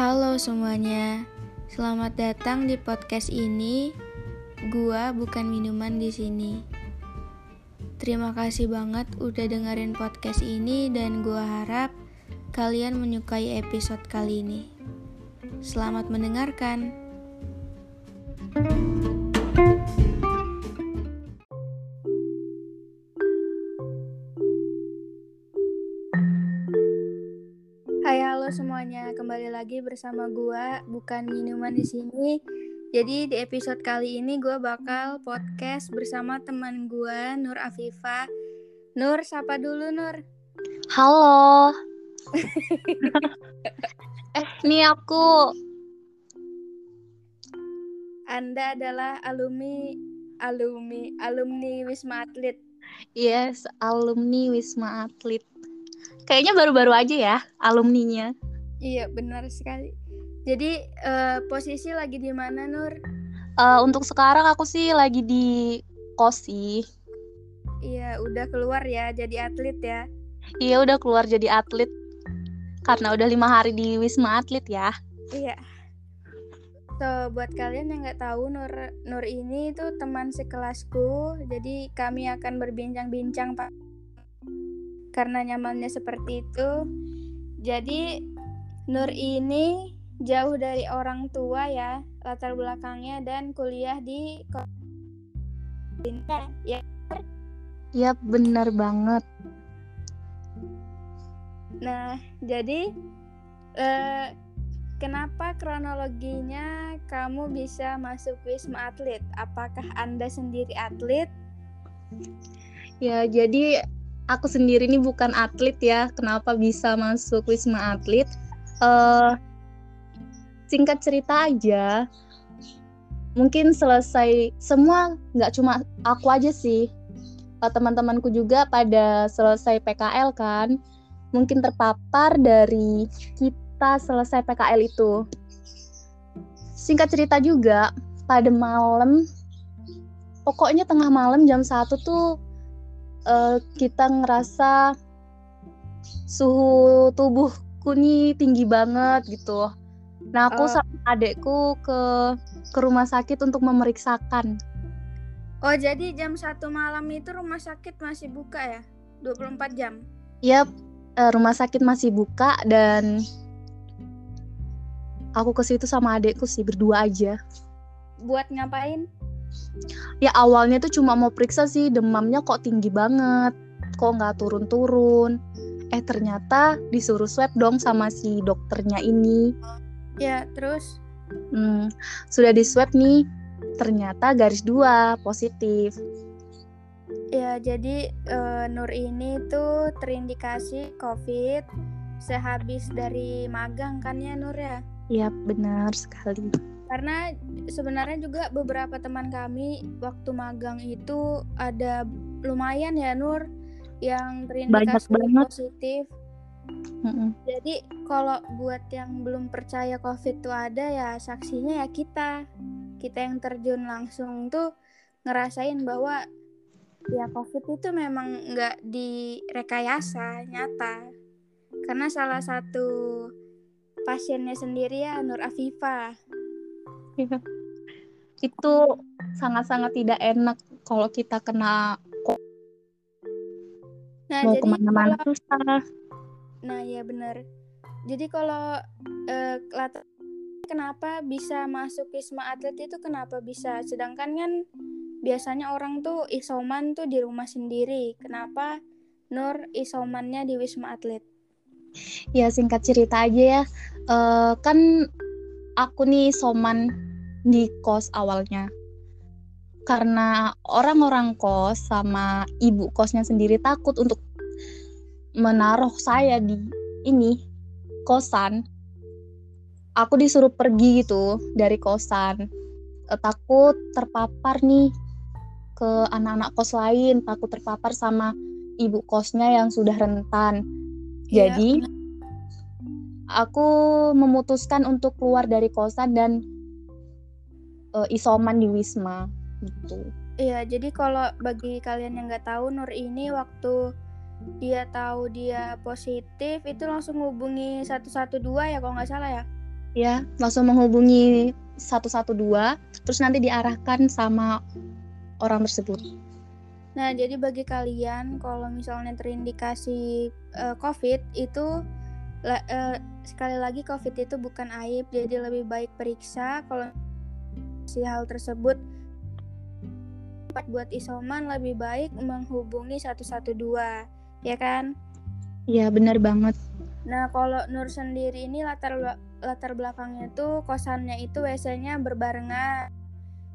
Halo semuanya, selamat datang di podcast ini. Gua bukan minuman di sini. Terima kasih banget udah dengerin podcast ini dan gua harap kalian menyukai episode kali ini. Selamat mendengarkan. Kembali lagi bersama gua bukan minuman di sini. Jadi di episode kali ini gua bakal podcast bersama teman gua Nur Afifa. Nur, sapa dulu Nur. Halo. eh, ini aku. Anda adalah alumni alumni alumni Wisma Atlet. Yes, alumni Wisma Atlet. Kayaknya baru-baru aja ya alumninya. Iya, benar sekali. Jadi uh, posisi lagi di mana Nur? Uh, untuk sekarang aku sih lagi di kosi. Iya, udah keluar ya jadi atlet ya. Iya, udah keluar jadi atlet. Karena udah lima hari di Wisma Atlet ya. Iya. So, buat kalian yang nggak tahu Nur Nur ini tuh teman sekelasku. Jadi kami akan berbincang-bincang Pak karena nyamannya seperti itu. Jadi Nur ini jauh dari orang tua ya latar belakangnya dan kuliah di ya. Ya benar banget. Nah jadi eh, kenapa kronologinya kamu bisa masuk Wisma Atlet? Apakah anda sendiri atlet? Ya jadi aku sendiri ini bukan atlet ya. Kenapa bisa masuk Wisma Atlet? Uh, singkat cerita aja. Mungkin selesai semua nggak cuma aku aja sih. Uh, teman-temanku juga pada selesai PKL kan. Mungkin terpapar dari kita selesai PKL itu. Singkat cerita juga, pada malam pokoknya tengah malam jam satu tuh uh, kita ngerasa suhu tubuhku nih tinggi banget gitu. Nah aku uh. sama adekku ke ke rumah sakit untuk memeriksakan. Oh jadi jam satu malam itu rumah sakit masih buka ya? 24 jam? Yap, uh, rumah sakit masih buka dan aku ke situ sama adekku sih berdua aja. Buat ngapain? ya awalnya tuh cuma mau periksa sih demamnya kok tinggi banget kok nggak turun-turun eh ternyata disuruh swab dong sama si dokternya ini. Ya terus? Hmm, sudah di swab nih. Ternyata garis dua positif. Ya jadi uh, Nur ini tuh terindikasi COVID sehabis dari magang kan ya Nur ya? Iya benar sekali. Karena sebenarnya juga beberapa teman kami waktu magang itu ada lumayan ya Nur yang terindikasi positif. Mm-hmm. Jadi kalau buat yang belum percaya COVID itu ada ya saksinya ya kita. Kita yang terjun langsung tuh ngerasain bahwa ya COVID itu memang nggak direkayasa nyata. Karena salah satu pasiennya sendiri ya Nur Afifa itu sangat-sangat tidak enak kalau kita kena nah, mau ke mana-mana susah. Nah ya benar jadi kalau uh, latar kenapa bisa masuk wisma atlet itu kenapa bisa? Sedangkan kan biasanya orang tuh isoman tuh di rumah sendiri. Kenapa Nur isomannya di wisma atlet? Ya singkat cerita aja ya. Uh, kan aku nih isoman di kos awalnya karena orang-orang kos sama ibu kosnya sendiri takut untuk menaruh saya di ini kosan. Aku disuruh pergi gitu dari kosan. E, takut terpapar nih ke anak-anak kos lain. Takut terpapar sama ibu kosnya yang sudah rentan. Iya, jadi aku memutuskan untuk keluar dari kosan dan uh, isoman di Wisma gitu. Iya, jadi kalau bagi kalian yang nggak tahu Nur ini waktu dia tahu dia positif itu langsung hubungi 112 ya kalau nggak salah ya? ya langsung menghubungi 112 terus nanti diarahkan sama orang tersebut. Nah, jadi bagi kalian kalau misalnya terindikasi uh, COVID itu uh, sekali lagi COVID itu bukan aib, jadi lebih baik periksa kalau si hal tersebut buat isoman lebih baik menghubungi 112, ya kan? Iya, benar banget. Nah, kalau Nur sendiri ini latar latar belakangnya tuh kosannya itu WC-nya berbarengan.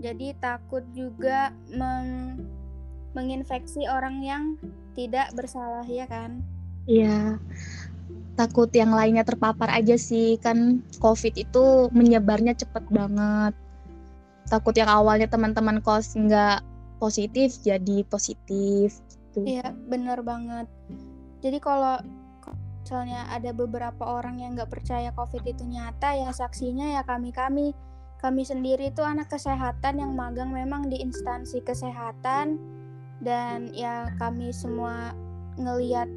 Jadi takut juga meng menginfeksi orang yang tidak bersalah ya kan? Iya. Takut yang lainnya terpapar aja sih kan COVID itu menyebarnya cepet banget. Takut yang awalnya teman-teman kos nggak positif jadi positif. Iya bener banget. Jadi kalau misalnya ada beberapa orang yang nggak percaya COVID itu nyata ya saksinya ya kami kami kami sendiri itu anak kesehatan yang magang memang di instansi kesehatan dan ya kami semua ngeliat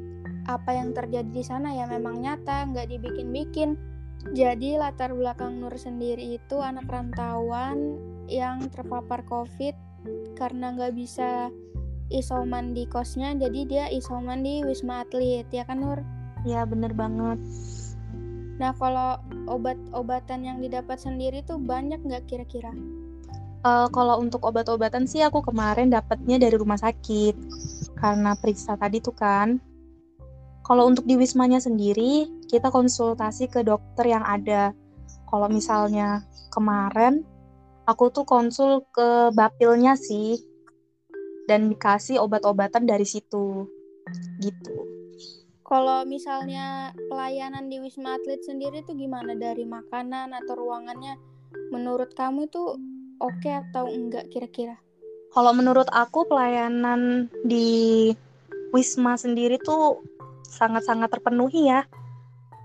apa yang terjadi di sana ya memang nyata nggak dibikin-bikin jadi latar belakang Nur sendiri itu anak rantauan yang terpapar COVID karena nggak bisa isoman di kosnya jadi dia isoman di Wisma Atlet ya kan Nur? Ya bener banget. Nah kalau obat-obatan yang didapat sendiri tuh banyak nggak kira-kira? Uh, kalau untuk obat-obatan sih aku kemarin dapatnya dari rumah sakit karena periksa tadi tuh kan. Kalau untuk di wismanya sendiri kita konsultasi ke dokter yang ada. Kalau misalnya kemarin aku tuh konsul ke bapilnya sih dan dikasih obat-obatan dari situ gitu. Kalau misalnya pelayanan di Wisma Atlet sendiri itu gimana dari makanan atau ruangannya? Menurut kamu itu oke okay atau enggak kira-kira? Kalau menurut aku pelayanan di Wisma sendiri tuh sangat-sangat terpenuhi ya.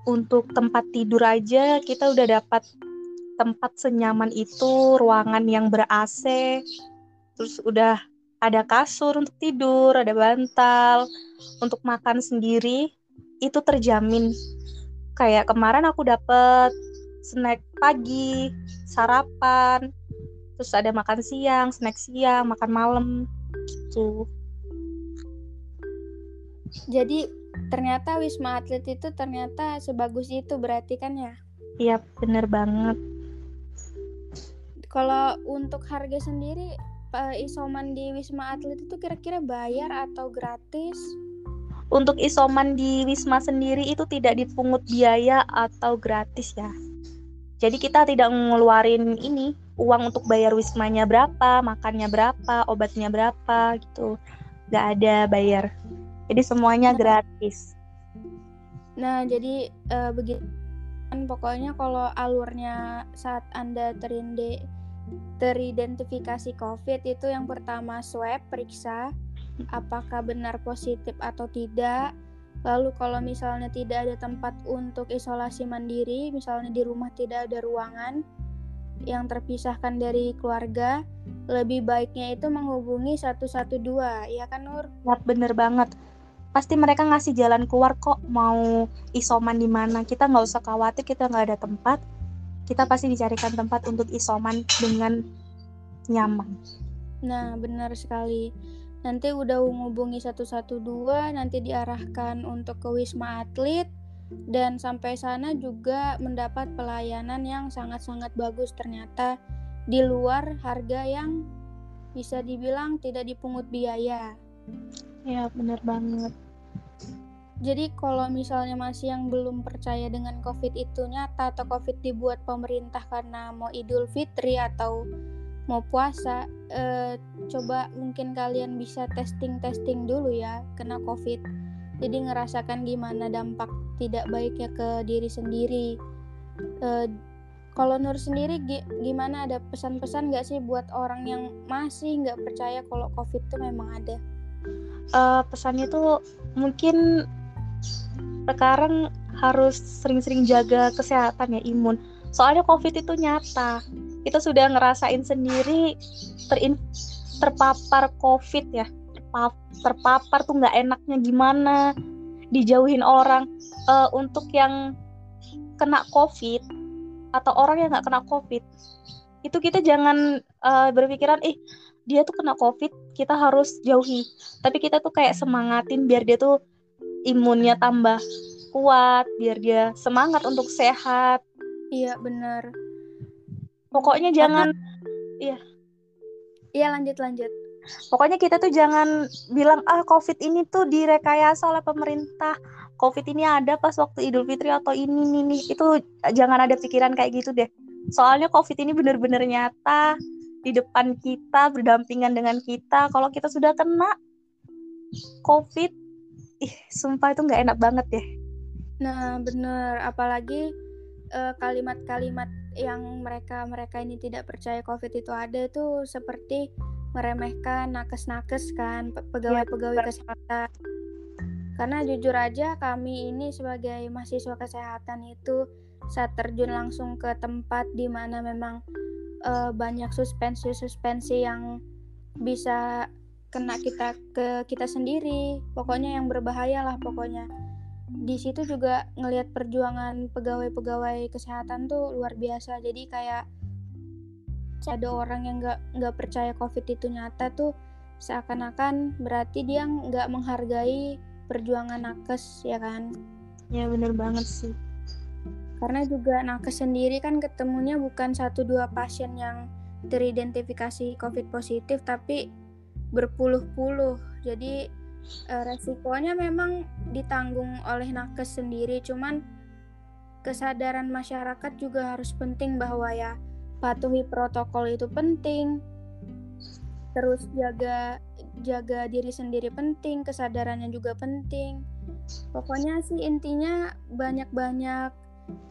Untuk tempat tidur aja kita udah dapat tempat senyaman itu, ruangan yang ber-AC, terus udah ada kasur untuk tidur, ada bantal, untuk makan sendiri itu terjamin. Kayak kemarin aku dapet snack pagi, sarapan, terus ada makan siang, snack siang, makan malam gitu. Jadi ternyata Wisma Atlet itu ternyata sebagus itu berarti kan ya? Iya, bener banget. Kalau untuk harga sendiri isoman di Wisma Atlet itu kira-kira bayar atau gratis? Untuk isoman di Wisma sendiri itu tidak dipungut biaya atau gratis ya. Jadi kita tidak ngeluarin ini uang untuk bayar wismanya berapa, makannya berapa, obatnya berapa gitu. Gak ada bayar. Jadi semuanya nah, gratis. Nah, jadi uh, begitu kan pokoknya kalau alurnya saat Anda terinde teridentifikasi COVID itu yang pertama swab periksa apakah benar positif atau tidak. Lalu kalau misalnya tidak ada tempat untuk isolasi mandiri, misalnya di rumah tidak ada ruangan yang terpisahkan dari keluarga, lebih baiknya itu menghubungi 112, ya kan Nur? Ya, bener banget. Pasti mereka ngasih jalan keluar kok mau isoman di mana. Kita nggak usah khawatir kita nggak ada tempat kita pasti dicarikan tempat untuk isoman dengan nyaman. Nah, benar sekali. Nanti udah menghubungi 112, nanti diarahkan untuk ke Wisma Atlet dan sampai sana juga mendapat pelayanan yang sangat-sangat bagus ternyata di luar harga yang bisa dibilang tidak dipungut biaya. Ya, benar banget. Jadi kalau misalnya masih yang belum percaya dengan COVID itu nyata atau COVID dibuat pemerintah karena mau Idul Fitri atau mau puasa, eh, coba mungkin kalian bisa testing-testing dulu ya kena COVID. Jadi ngerasakan gimana dampak tidak baiknya ke diri sendiri. Eh, kalau Nur sendiri gimana ada pesan-pesan nggak sih buat orang yang masih nggak percaya kalau COVID itu memang ada? Uh, pesannya tuh mungkin sekarang harus sering-sering jaga kesehatan ya imun soalnya covid itu nyata kita sudah ngerasain sendiri terin terpapar covid ya. Terpapar, terpapar tuh nggak enaknya gimana? Dijauhin orang. Uh, untuk yang kena covid atau orang yang nggak kena covid itu kita jangan uh, berpikiran ih dia tuh kena covid kita harus jauhi. Tapi kita tuh kayak semangatin biar dia tuh imunnya tambah kuat biar dia semangat untuk sehat. Iya benar pokoknya jangan iya. Iya lanjut lanjut. Pokoknya kita tuh jangan bilang ah covid ini tuh direkayasa oleh pemerintah. Covid ini ada pas waktu idul fitri atau ini nih, nih. itu jangan ada pikiran kayak gitu deh. Soalnya covid ini bener-bener nyata di depan kita berdampingan dengan kita. Kalau kita sudah kena covid ih sumpah itu nggak enak banget deh. Nah bener. Apalagi uh, kalimat-kalimat yang mereka mereka ini tidak percaya covid itu ada itu seperti meremehkan nakes-nakes kan pegawai-pegawai ya, kesehatan. Karena jujur aja kami ini sebagai mahasiswa kesehatan itu saat terjun langsung ke tempat di mana memang uh, banyak suspensi-suspensi yang bisa kena kita ke kita sendiri. Pokoknya yang berbahaya lah pokoknya di situ juga ngelihat perjuangan pegawai-pegawai kesehatan tuh luar biasa. Jadi kayak ada orang yang nggak nggak percaya covid itu nyata tuh seakan-akan berarti dia nggak menghargai perjuangan nakes ya kan? Ya bener banget sih. Karena juga nakes sendiri kan ketemunya bukan satu dua pasien yang teridentifikasi COVID positif tapi berpuluh-puluh. Jadi eh, resikonya memang ditanggung oleh nakes sendiri. Cuman kesadaran masyarakat juga harus penting bahwa ya patuhi protokol itu penting. Terus jaga jaga diri sendiri penting, kesadarannya juga penting. Pokoknya sih intinya banyak-banyak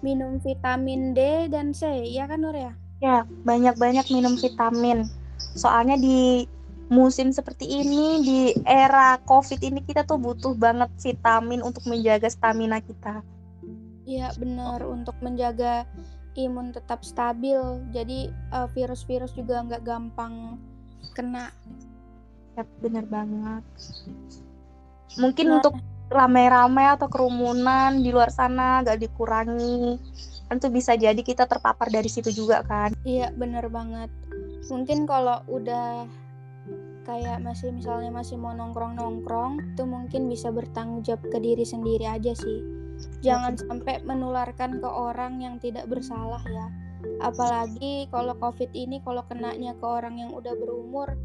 minum vitamin D dan C, ya kan Nur ya? Ya, banyak-banyak minum vitamin. Soalnya di musim seperti ini, di era COVID ini kita tuh butuh banget vitamin untuk menjaga stamina kita. Iya, benar untuk menjaga imun tetap stabil. Jadi uh, virus-virus juga nggak gampang kena. Ya, benar banget. Mungkin nah, untuk rame-rame atau kerumunan di luar sana gak dikurangi kan tuh bisa jadi kita terpapar dari situ juga kan iya bener banget mungkin kalau udah kayak masih misalnya masih mau nongkrong-nongkrong itu mungkin bisa bertanggung jawab ke diri sendiri aja sih. Jangan sampai menularkan ke orang yang tidak bersalah ya. Apalagi kalau covid ini kalau kenanya ke orang yang udah berumur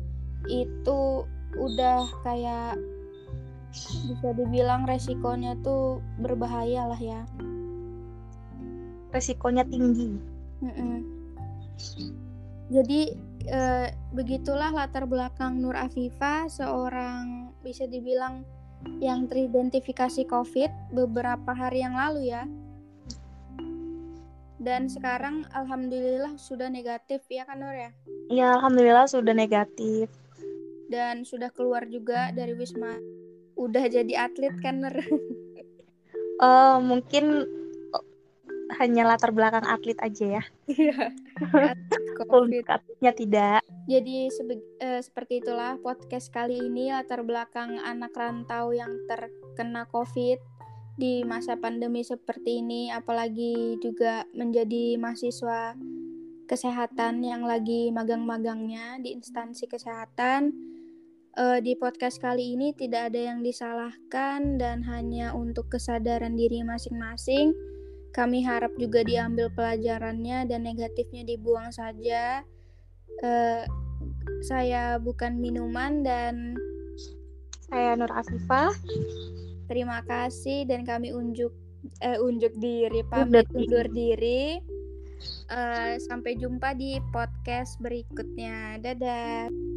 itu udah kayak bisa dibilang resikonya tuh berbahaya lah ya. Resikonya tinggi. Mm-mm. jadi e, begitulah latar belakang Nur Afifa seorang bisa dibilang yang teridentifikasi COVID beberapa hari yang lalu ya dan sekarang alhamdulillah sudah negatif ya kan Nur ya Iya alhamdulillah sudah negatif dan sudah keluar juga dari wisma udah jadi atlet kan Ner? Uh, mungkin hanya latar belakang atlet aja ya. Iya. Atletnya tidak. Jadi uh, seperti itulah podcast kali ini latar belakang anak rantau yang terkena COVID di masa pandemi seperti ini, apalagi juga menjadi mahasiswa kesehatan yang lagi magang-magangnya di instansi kesehatan uh, di podcast kali ini tidak ada yang disalahkan dan hanya untuk kesadaran diri masing-masing. Kami harap juga diambil pelajarannya dan negatifnya dibuang saja. Uh, saya bukan minuman dan saya Nur Afifah. Terima kasih dan kami unjuk eh, unjuk diri pamit undur diri. Uh, sampai jumpa di podcast berikutnya. Dadah.